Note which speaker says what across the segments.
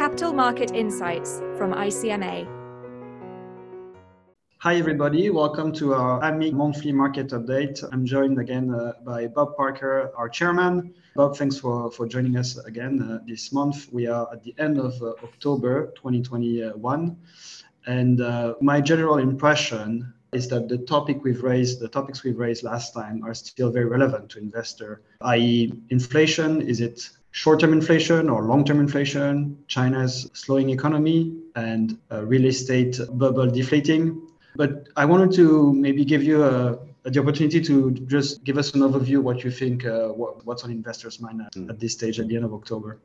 Speaker 1: Capital Market Insights from ICMA.
Speaker 2: Hi, everybody. Welcome to our AMI monthly market update. I'm joined again uh, by Bob Parker, our chairman. Bob, thanks for, for joining us again uh, this month. We are at the end of uh, October 2021. And uh, my general impression is that the topic we've raised, the topics we've raised last time are still very relevant to investor, i.e. inflation. Is it short-term inflation or long-term inflation, China's slowing economy, and uh, real estate bubble deflating. But I wanted to maybe give you a, the opportunity to just give us an overview what you think, uh, what, what's on investors' mind at, mm. at this stage at the end of October.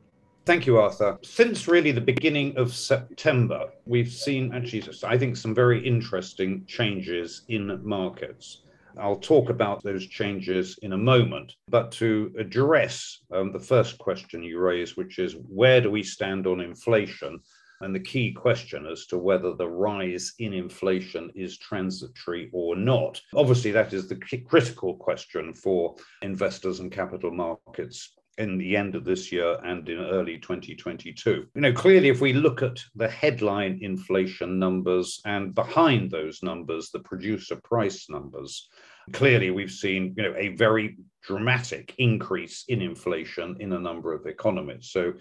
Speaker 3: Thank you, Arthur. Since really the beginning of September, we've seen actually, I think, some very interesting changes in markets. I'll talk about those changes in a moment. But to address um, the first question you raised, which is where do we stand on inflation? And the key question as to whether the rise in inflation is transitory or not. Obviously, that is the critical question for investors and capital markets in the end of this year and in early 2022. You know, clearly, if we look at the headline inflation numbers and behind those numbers, the producer price numbers, clearly we've seen, you know, a very dramatic increase in inflation in a number of economies. So,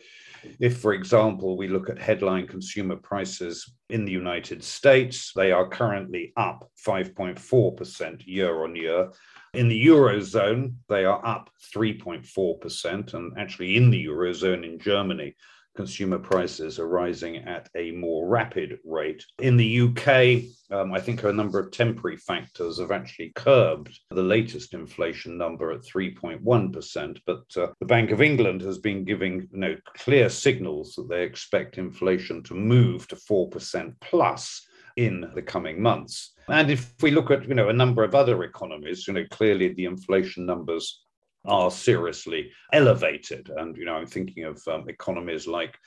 Speaker 3: if, for example, we look at headline consumer prices in the United States, they are currently up 5.4% year on year. In the Eurozone, they are up 3.4%. And actually, in the Eurozone in Germany, consumer prices are rising at a more rapid rate. In the UK, um, I think a number of temporary factors have actually curbed the latest inflation number at 3.1%. But uh, the Bank of England has been giving you know, clear signals that they expect inflation to move to 4% plus in the coming months. And if we look at, you know, a number of other economies, you know, clearly the inflation numbers are seriously elevated. And, you know, I'm thinking of um, economies like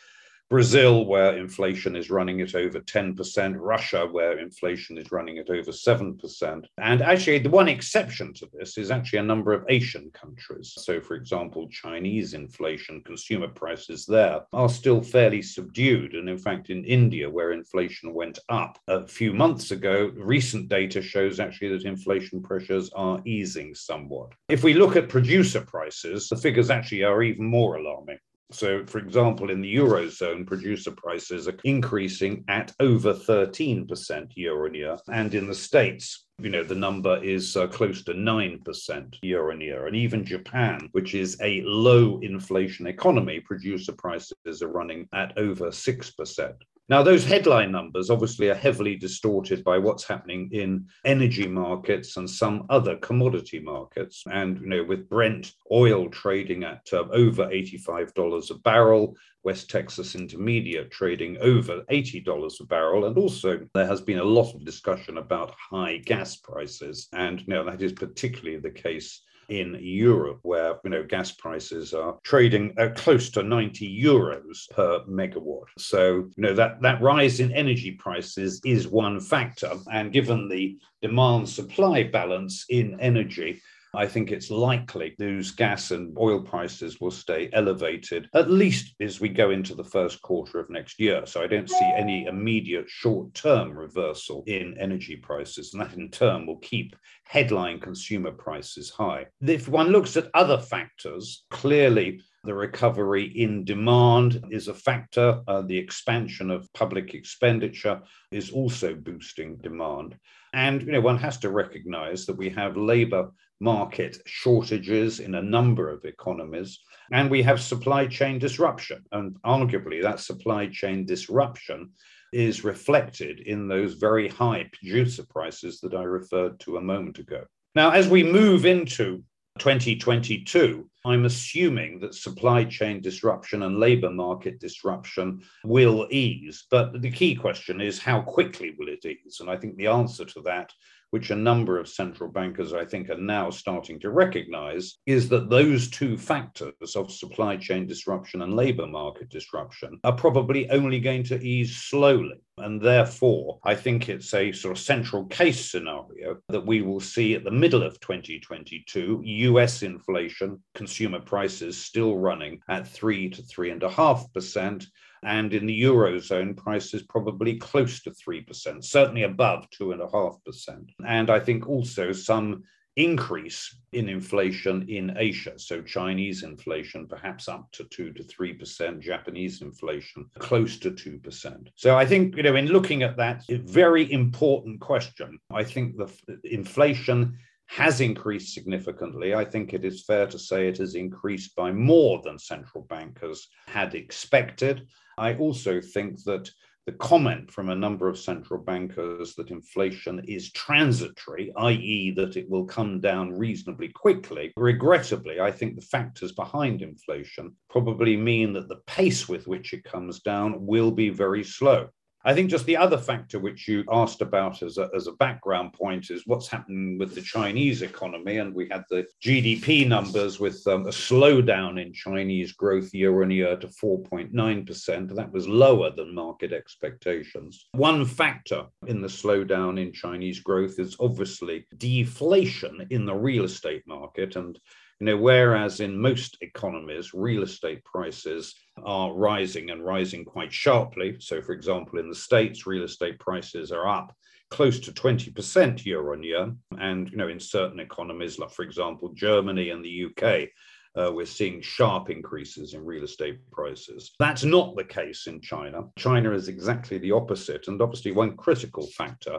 Speaker 3: Brazil, where inflation is running at over 10%, Russia, where inflation is running at over 7%. And actually, the one exception to this is actually a number of Asian countries. So, for example, Chinese inflation, consumer prices there are still fairly subdued. And in fact, in India, where inflation went up a few months ago, recent data shows actually that inflation pressures are easing somewhat. If we look at producer prices, the figures actually are even more alarming. So, for example, in the Eurozone, producer prices are increasing at over 13% year on year. And in the States, you know, the number is uh, close to 9% year on year. And even Japan, which is a low inflation economy, producer prices are running at over 6%. Now, those headline numbers obviously are heavily distorted by what's happening in energy markets and some other commodity markets. And, you know, with Brent oil trading at uh, over $85 a barrel, West Texas Intermediate trading over $80 a barrel. And also, there has been a lot of discussion about high gas prices. And, you know, that is particularly the case in Europe, where you know gas prices are trading at close to 90 euros per megawatt. So you know that that rise in energy prices is one factor, and given the demand supply balance in energy, I think it's likely those gas and oil prices will stay elevated, at least as we go into the first quarter of next year. So I don't see any immediate short term reversal in energy prices. And that in turn will keep headline consumer prices high. If one looks at other factors, clearly the recovery in demand is a factor. Uh, the expansion of public expenditure is also boosting demand. And you know, one has to recognize that we have labor market shortages in a number of economies, and we have supply chain disruption. And arguably, that supply chain disruption is reflected in those very high producer prices that I referred to a moment ago. Now, as we move into 2022, I'm assuming that supply chain disruption and labor market disruption will ease. But the key question is how quickly will it ease? And I think the answer to that which a number of central bankers, I think, are now starting to recognize, is that those two factors of supply chain disruption and labor market disruption are probably only going to ease slowly. And therefore, I think it's a sort of central case scenario that we will see at the middle of 2022 US inflation, consumer prices still running at three to three and a half percent and in the Eurozone, prices probably close to 3%, certainly above 2.5%. And I think also some increase in inflation in Asia. So Chinese inflation perhaps up to 2 to 3%, Japanese inflation close to 2%. So I think, you know, in looking at that very important question, I think the inflation has increased significantly. I think it is fair to say it has increased by more than central bankers had expected. I also think that the comment from a number of central bankers that inflation is transitory, i.e., that it will come down reasonably quickly, regrettably, I think the factors behind inflation probably mean that the pace with which it comes down will be very slow. I think just the other factor which you asked about as a, as a background point is what's happening with the Chinese economy. And we had the GDP numbers with um, a slowdown in Chinese growth year on year to 4.9%. That was lower than market expectations. One factor in the slowdown in Chinese growth is obviously deflation in the real estate market. And you know, whereas in most economies, real estate prices are rising and rising quite sharply. So, for example, in the States, real estate prices are up close to 20% year on year. And, you know, in certain economies, like, for example, Germany and the UK, uh, we're seeing sharp increases in real estate prices. That's not the case in China. China is exactly the opposite. And obviously, one critical factor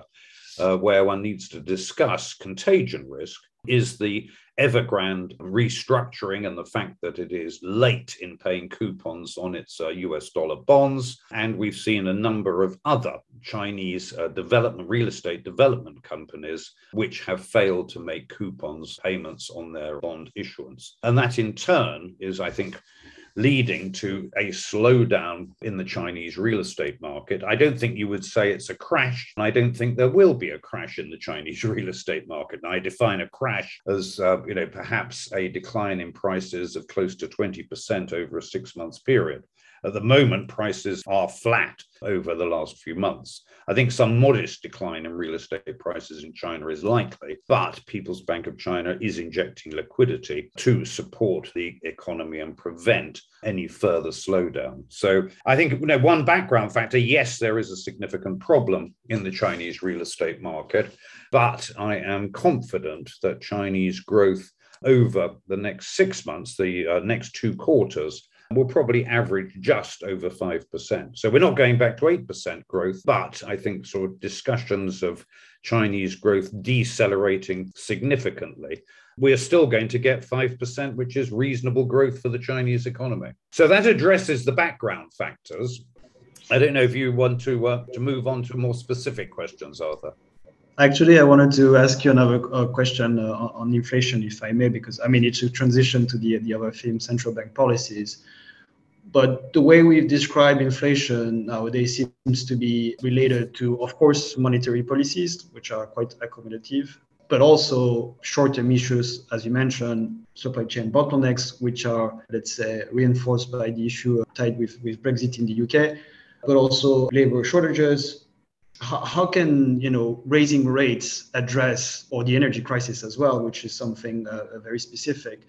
Speaker 3: uh, where one needs to discuss contagion risk is the Evergrande restructuring and the fact that it is late in paying coupons on its uh, US dollar bonds. And we've seen a number of other Chinese uh, development, real estate development companies, which have failed to make coupons payments on their bond issuance. And that in turn is, I think, leading to a slowdown in the Chinese real estate market. I don't think you would say it's a crash. And I don't think there will be a crash in the Chinese real estate market. And I define a crash as, uh, you know, perhaps a decline in prices of close to 20% over a six months period. At the moment, prices are flat over the last few months. I think some modest decline in real estate prices in China is likely, but People's Bank of China is injecting liquidity to support the economy and prevent any further slowdown. So I think you know, one background factor yes, there is a significant problem in the Chinese real estate market, but I am confident that Chinese growth over the next six months, the uh, next two quarters, will probably average just over 5%. So we're not going back to 8% growth, but I think sort of discussions of Chinese growth decelerating significantly, we're still going to get 5%, which is reasonable growth for the Chinese economy. So that addresses the background factors. I don't know if you want to uh, to move on to more specific questions, Arthur.
Speaker 2: Actually, I wanted to ask you another uh, question uh, on inflation, if I may, because I mean it's a transition to the the other theme, central bank policies. But the way we've described inflation nowadays seems to be related to, of course, monetary policies, which are quite accommodative, but also short-term issues, as you mentioned, supply chain bottlenecks, which are, let's say, reinforced by the issue tied with, with Brexit in the UK, but also labor shortages. How, how can you know raising rates address or the energy crisis as well, which is something uh, very specific?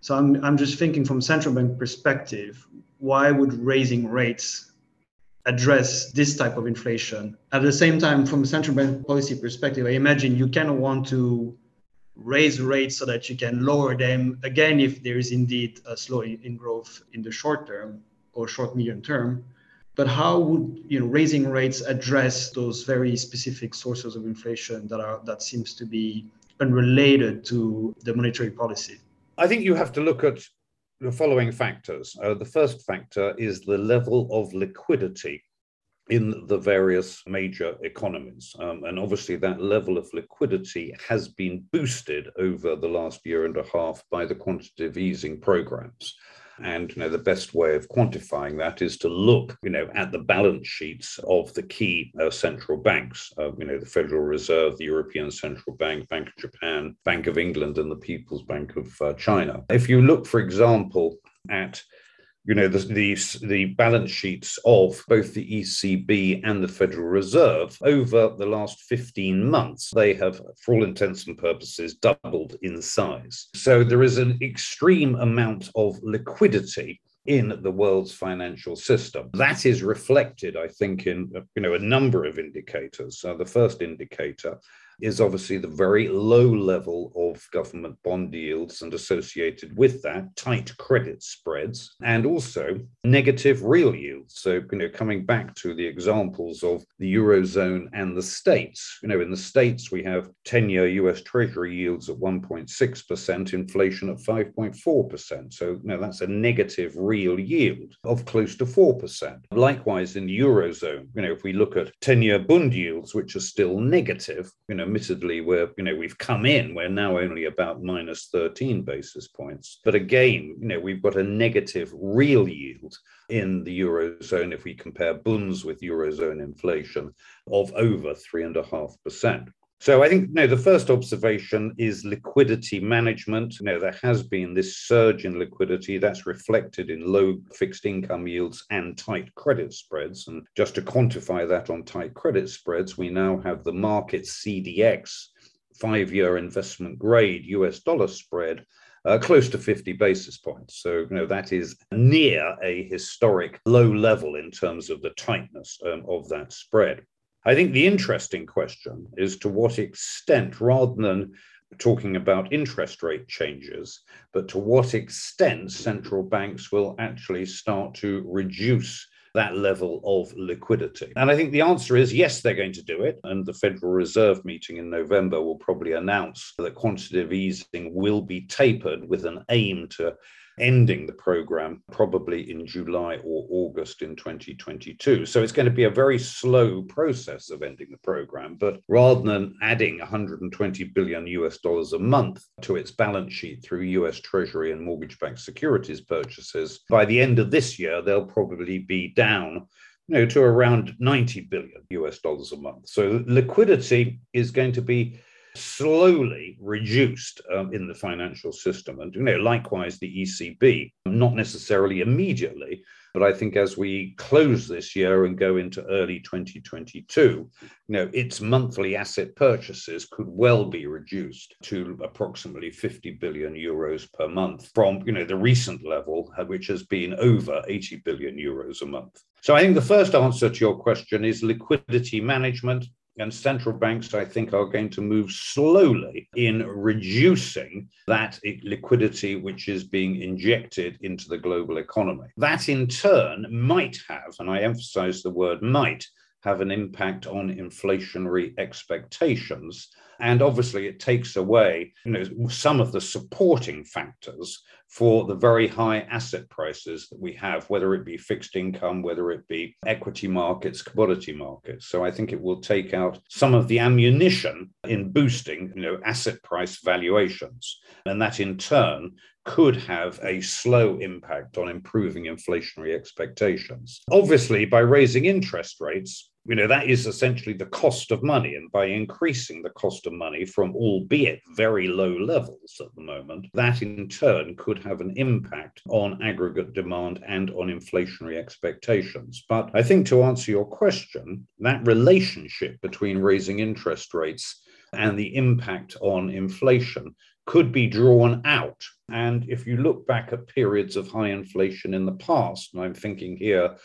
Speaker 2: So I'm, I'm just thinking from central bank perspective, why would raising rates address this type of inflation? At the same time, from a central bank policy perspective, I imagine you kind of want to raise rates so that you can lower them again if there is indeed a slow in growth in the short term or short medium term. But how would you know raising rates address those very specific sources of inflation that are that seems to be unrelated to the monetary policy?
Speaker 3: I think you have to look at the following factors. Uh, the first factor is the level of liquidity in the various major economies. Um, and obviously, that level of liquidity has been boosted over the last year and a half by the quantitative easing programs. And you know, the best way of quantifying that is to look, you know, at the balance sheets of the key uh, central banks. Uh, you know, the Federal Reserve, the European Central Bank, Bank of Japan, Bank of England, and the People's Bank of uh, China. If you look, for example, at you know the, the, the balance sheets of both the ECB and the Federal Reserve over the last 15 months they have for all intents and purposes doubled in size so there is an extreme amount of liquidity in the world's financial system. That is reflected, I think, in you know a number of indicators. So the first indicator is obviously the very low level of government bond yields and associated with that tight credit spreads and also negative real yields. So, you know, coming back to the examples of the Eurozone and the States, you know, in the States, we have 10 year US Treasury yields at 1.6%, inflation at 5.4%. So, you know, that's a negative real yield of close to 4%. Likewise, in the Eurozone, you know, if we look at 10 year Bund yields, which are still negative, you know, admittedly, we're, you know, we've come in, we're now only about minus 13 basis points. But again, you know, we've got a negative real yield in the Eurozone if we compare bunds with Eurozone inflation of over 3.5% so I think know, the first observation is liquidity management. You know, there has been this surge in liquidity that's reflected in low fixed income yields and tight credit spreads. And just to quantify that on tight credit spreads, we now have the market CDX five-year investment grade US dollar spread uh, close to 50 basis points. So, you know, that is near a historic low level in terms of the tightness um, of that spread. I think the interesting question is to what extent, rather than talking about interest rate changes, but to what extent central banks will actually start to reduce that level of liquidity? And I think the answer is yes, they're going to do it. And the Federal Reserve meeting in November will probably announce that quantitative easing will be tapered with an aim to ending the program probably in July or August in 2022. So it's going to be a very slow process of ending the program. But rather than adding 120 billion US dollars a month to its balance sheet through US Treasury and mortgage backed securities purchases, by the end of this year, they'll probably be down you know, to around 90 billion US dollars a month. So liquidity is going to be slowly reduced um, in the financial system. And you know, likewise, the ECB, not necessarily immediately, but I think as we close this year and go into early 2022, you know, its monthly asset purchases could well be reduced to approximately 50 billion euros per month from, you know, the recent level, uh, which has been over 80 billion euros a month. So I think the first answer to your question is liquidity management and central banks, I think, are going to move slowly in reducing that liquidity which is being injected into the global economy. That in turn might have, and I emphasize the word might, have an impact on inflationary expectations. And obviously, it takes away you know, some of the supporting factors for the very high asset prices that we have, whether it be fixed income, whether it be equity markets, commodity markets. So I think it will take out some of the ammunition in boosting you know, asset price valuations. And that in turn could have a slow impact on improving inflationary expectations. Obviously, by raising interest rates, you know, that is essentially the cost of money. And by increasing the cost of money from albeit very low levels at the moment, that in turn could have an impact on aggregate demand and on inflationary expectations. But I think to answer your question, that relationship between raising interest rates and the impact on inflation could be drawn out. And if you look back at periods of high inflation in the past, and I'm thinking here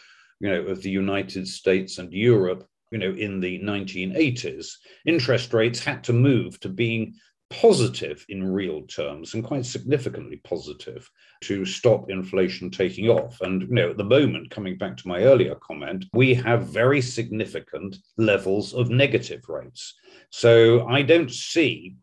Speaker 3: you know, of the United States and Europe, you know, in the 1980s, interest rates had to move to being positive in real terms and quite significantly positive to stop inflation taking off. And you know, at the moment, coming back to my earlier comment, we have very significant levels of negative rates. So I don't see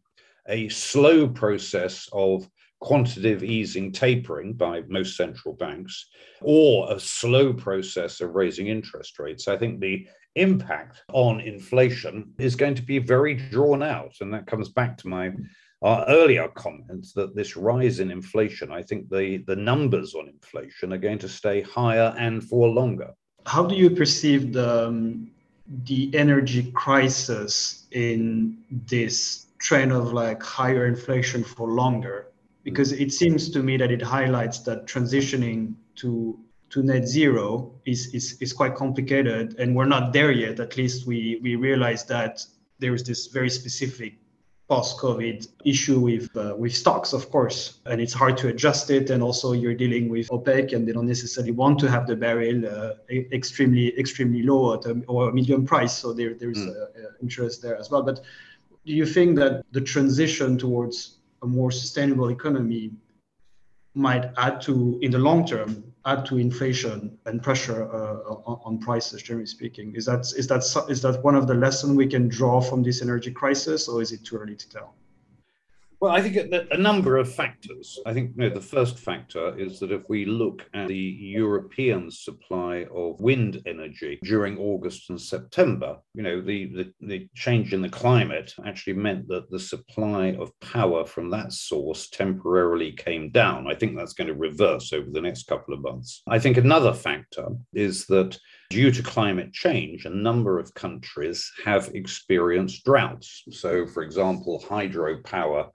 Speaker 3: a slow process of quantitative easing tapering by most central banks or a slow process of raising interest rates. I think the impact on inflation is going to be very drawn out. And that comes back to my our earlier comments that this rise in inflation, I think the, the numbers on inflation are going to stay higher and for longer.
Speaker 2: How do you perceive the, um, the energy crisis in this trend of like higher inflation for longer? Because it seems to me that it highlights that transitioning to to net zero is, is, is quite complicated and we're not there yet. At least we, we realize that there is this very specific post-COVID issue with uh, with stocks, of course, and it's hard to adjust it. And also, you're dealing with OPEC, and they don't necessarily want to have the barrel uh, extremely extremely low at a, or a medium price. So there there's mm. uh, interest there as well. But do you think that the transition towards a more sustainable economy might add to, in the long term, add to inflation and pressure uh, on, prices, generally speaking. Is that is that is that one of the lessons we can draw from this energy crisis, or is it too early to tell?
Speaker 3: Well, I think a, number of factors. I think you know, the first factor is that if we look at the European supply of wind energy during August and September, you know, the, the, the change in the climate actually meant that the supply of power from that source temporarily came down. I think that's going to reverse over the next couple of months. I think another factor is that Due to climate change, a number of countries have experienced droughts. So, for example, hydropower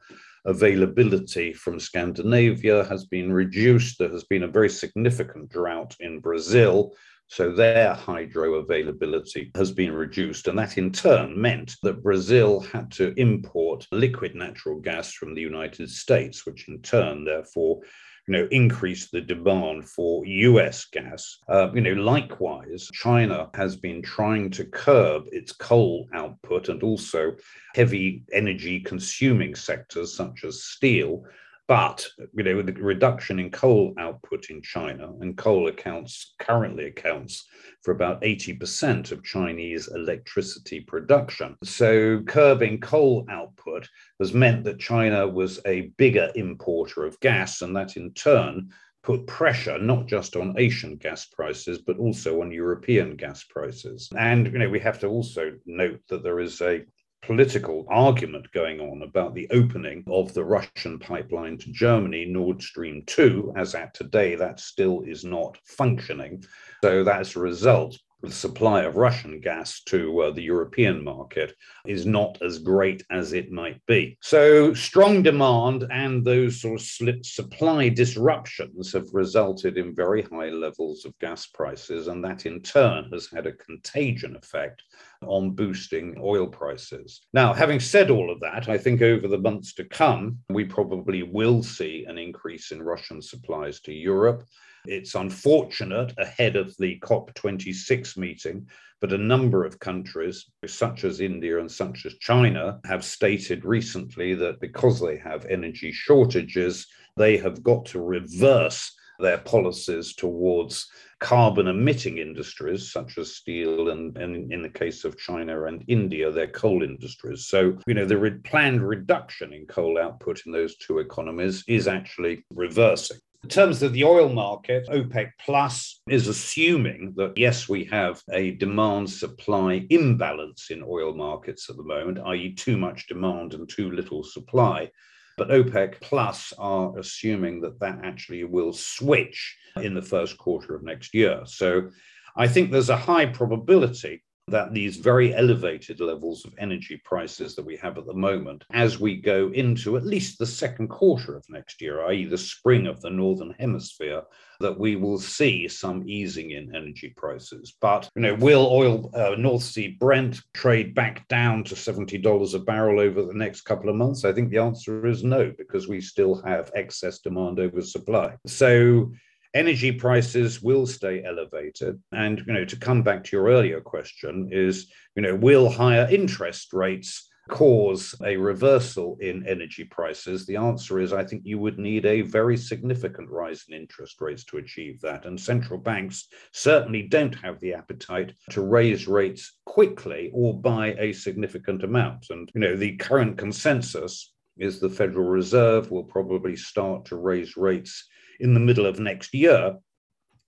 Speaker 3: availability from Scandinavia has been reduced. There has been a very significant drought in Brazil. So their hydro availability has been reduced. And that in turn meant that Brazil had to import liquid natural gas from the United States, which in turn, therefore, you know, increase the demand for US gas. Uh, you know, likewise, China has been trying to curb its coal output and also heavy energy consuming sectors such as steel but you know, with the reduction in coal output in China, and coal accounts currently accounts for about 80% of Chinese electricity production. So curbing coal output has meant that China was a bigger importer of gas, and that in turn put pressure not just on Asian gas prices, but also on European gas prices. And you know, we have to also note that there is a political argument going on about the opening of the Russian pipeline to Germany, Nord Stream 2. As at today, that still is not functioning. So, that's a result, the supply of Russian gas to uh, the European market is not as great as it might be. So, strong demand and those sort of supply disruptions have resulted in very high levels of gas prices, and that in turn has had a contagion effect on boosting oil prices. Now, having said all of that, I think over the months to come, we probably will see an increase in Russian supplies to Europe. It's unfortunate ahead of the COP26 meeting, but a number of countries, such as India and such as China, have stated recently that because they have energy shortages, they have got to reverse their policies towards carbon emitting industries such as steel and, and in the case of China and India, their coal industries. So, you know, the re- planned reduction in coal output in those two economies is actually reversing. In terms of the oil market, OPEC Plus is assuming that yes, we have a demand supply imbalance in oil markets at the moment, i.e., too much demand and too little supply. But OPEC Plus are assuming that that actually will switch in the first quarter of next year. So I think there's a high probability that these very elevated levels of energy prices that we have at the moment, as we go into at least the second quarter of next year, i.e., the spring of the Northern Hemisphere, that we will see some easing in energy prices. But, you know, will oil, uh, North Sea Brent trade back down to $70 a barrel over the next couple of months? I think the answer is no, because we still have excess demand over supply. So, energy prices will stay elevated. And, you know, to come back to your earlier question is, you know, will higher interest rates cause a reversal in energy prices? The answer is I think you would need a very significant rise in interest rates to achieve that. And central banks certainly don't have the appetite to raise rates quickly or by a significant amount. And, you know, the current consensus is the Federal Reserve will probably start to raise rates in the middle of next year.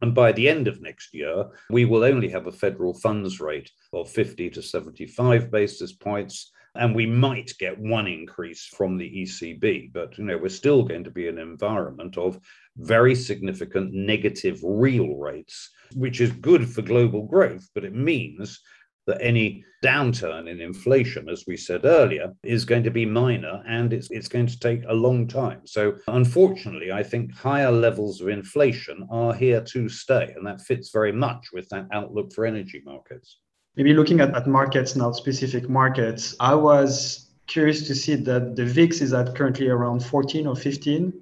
Speaker 3: And by the end of next year, we will only have a federal funds rate of 50 to 75 basis points. and we might get one increase from the ECB, but you know we're still going to be in an environment of very significant negative real rates, which is good for global growth, but it means that any downturn in inflation, as we said earlier, is going to be minor and it's, it's going to take a long time. So, unfortunately, I think higher levels of inflation are here to stay, and that fits very much with that outlook for energy markets.
Speaker 2: Maybe looking at, at markets now, specific markets, I was curious to see that the VIX is at currently around 14 or 15.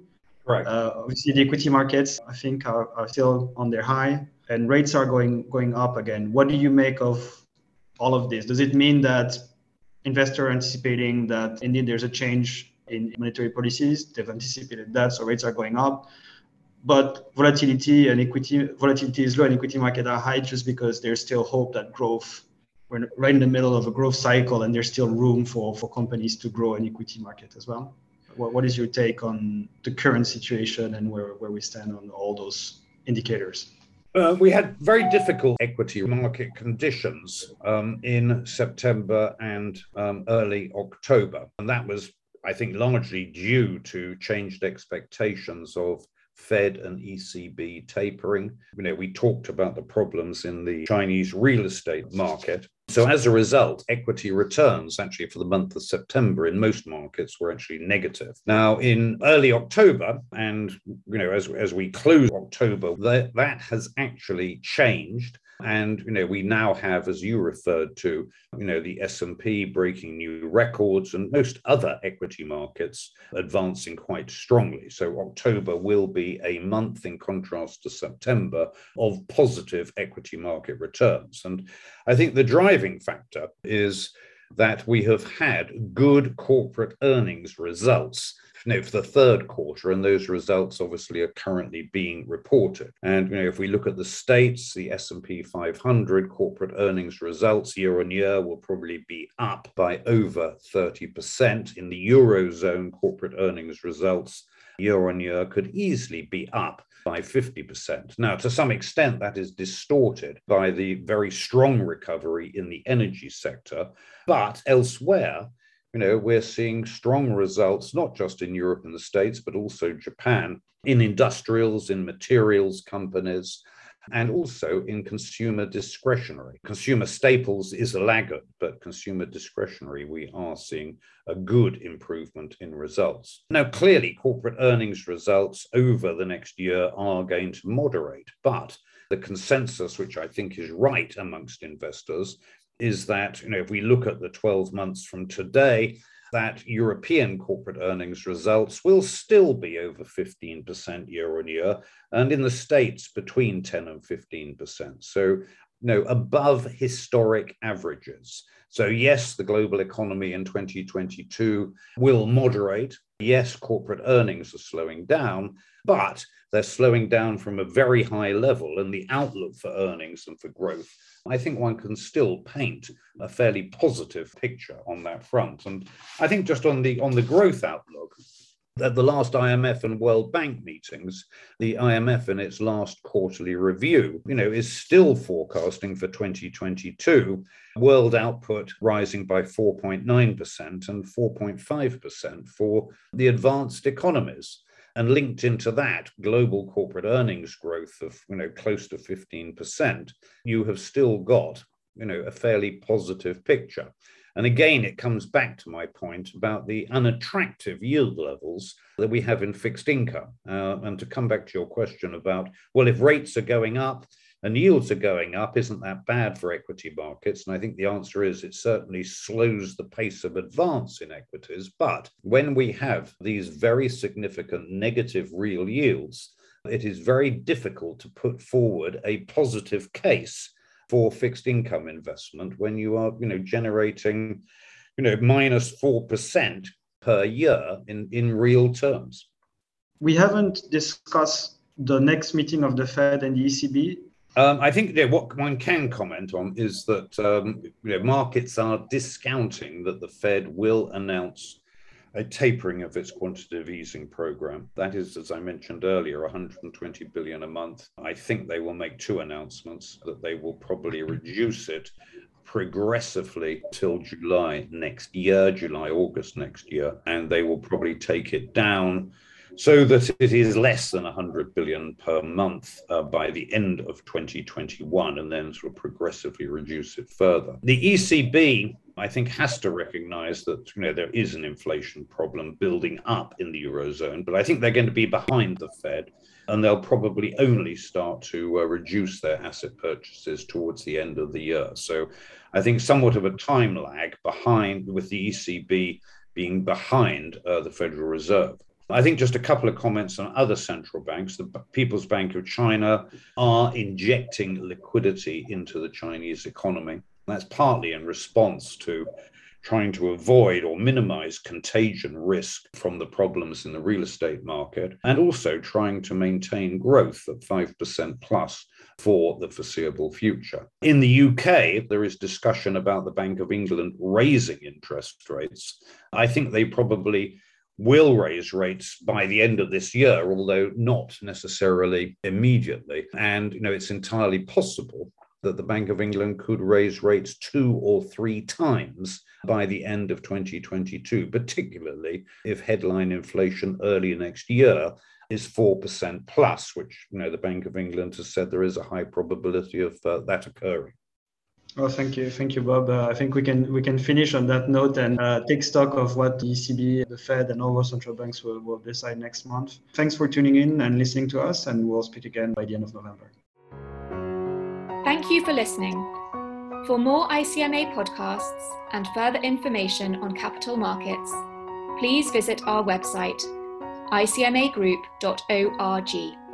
Speaker 3: Right.
Speaker 2: Uh, obviously, the equity markets, I think, are, are still on their high, and rates are going going up again. What do you make of all of this? Does it mean that investors are anticipating that indeed there's a change in monetary policies? They've anticipated that, so rates are going up but volatility and equity volatility is low and equity market are high just because there's still hope that growth we're right in the middle of a growth cycle and there's still room for for companies to grow an equity market as well what, what is your take on the current situation and where, where we stand on all those indicators
Speaker 3: uh, we had very difficult equity market conditions um, in September and um, early October. And that was, I think, largely due to changed expectations of Fed and ECB tapering. You know, we talked about the problems in the Chinese real estate market. So as a result, equity returns actually for the month of September in most markets were actually negative. Now in early October, and you know, as, as we close October, that, that has actually changed. And you know, we now have, as you referred to, you know, the S&P breaking new records and most other equity markets advancing quite strongly. So October will be a month, in contrast to September, of positive equity market returns. And I think the driving factor is that we have had good corporate earnings results you know, for the third quarter, and those results obviously are currently being reported. And you know, if we look at the states, the S&P 500 corporate earnings results year on year will probably be up by over 30%. In the eurozone, corporate earnings results year on year could easily be up by 50%. Now, to some extent, that is distorted by the very strong recovery in the energy sector. But elsewhere, you know, we're seeing strong results, not just in Europe and the States, but also Japan, in industrials, in materials companies, and also in consumer discretionary. Consumer staples is a laggard, but consumer discretionary, we are seeing a good improvement in results. Now, clearly, corporate earnings results over the next year are going to moderate, but the consensus, which I think is right amongst investors, is that, you know, if we look at the 12 months from today, that European corporate earnings results will still be over 15% year on year, and in the States between 10 and 15%. So, know, above historic averages. So, yes, the global economy in 2022 will moderate. Yes, corporate earnings are slowing down, but they're slowing down from a very high level, and the outlook for earnings and for growth I think one can still paint a fairly positive picture on that front. And I think just on the on the growth outlook, at the last IMF and World Bank meetings, the IMF in its last quarterly review, you know, is still forecasting for 2022 world output rising by 4.9% and 4.5% for the advanced economies and linked into that global corporate earnings growth of you know close to 15% you have still got you know a fairly positive picture. And again it comes back to my point about the unattractive yield levels that we have in fixed income. Uh, and to come back to your question about well if rates are going up and yields are going up, isn't that bad for equity markets? And I think the answer is it certainly slows the pace of advance in equities. But when we have these very significant negative real yields, it is very difficult to put forward a positive case for fixed income investment when you are, you know, generating, you know, minus four percent per year in, in real terms.
Speaker 2: We haven't discussed the next meeting of the Fed and the ECB.
Speaker 3: Um, I think yeah, what one can comment on is that um, you know, markets are discounting that the Fed will announce a tapering of its quantitative easing program. That is, as I mentioned earlier, 120 billion a month. I think they will make two announcements that they will probably reduce it progressively till July next year, July, August next year, and they will probably take it down so that it is less than 100 billion per month uh, by the end of 2021 and then sort of progressively reduce it further. The ECB I think has to recognize that you know there is an inflation problem building up in the eurozone, but I think they're going to be behind the Fed, and they'll probably only start to uh, reduce their asset purchases towards the end of the year. So, I think somewhat of a time lag behind with the ECB being behind uh, the Federal Reserve. I think just a couple of comments on other central banks. The People's Bank of China are injecting liquidity into the Chinese economy. That's partly in response to trying to avoid or minimize contagion risk from the problems in the real estate market, and also trying to maintain growth at 5% plus for the foreseeable future. In the UK, there is discussion about the Bank of England raising interest rates. I think they probably will raise rates by the end of this year, although not necessarily immediately. And, you know, it's entirely possible that the Bank of England could raise rates two or three times by the end of 2022, particularly if headline inflation early next year is 4% plus, which, you know, the Bank of England has said there is a high probability of uh, that occurring.
Speaker 2: Well, thank you, thank you, Bob. Uh, I think we can we can finish on that note and uh, take stock of what the ECB, the Fed, and all central banks will, will decide next month. Thanks for tuning in and listening to us, and we'll speak again by the end of November.
Speaker 1: Thank you for listening. For more ICMA podcasts and further information on capital markets, please visit our website icmagroup.org.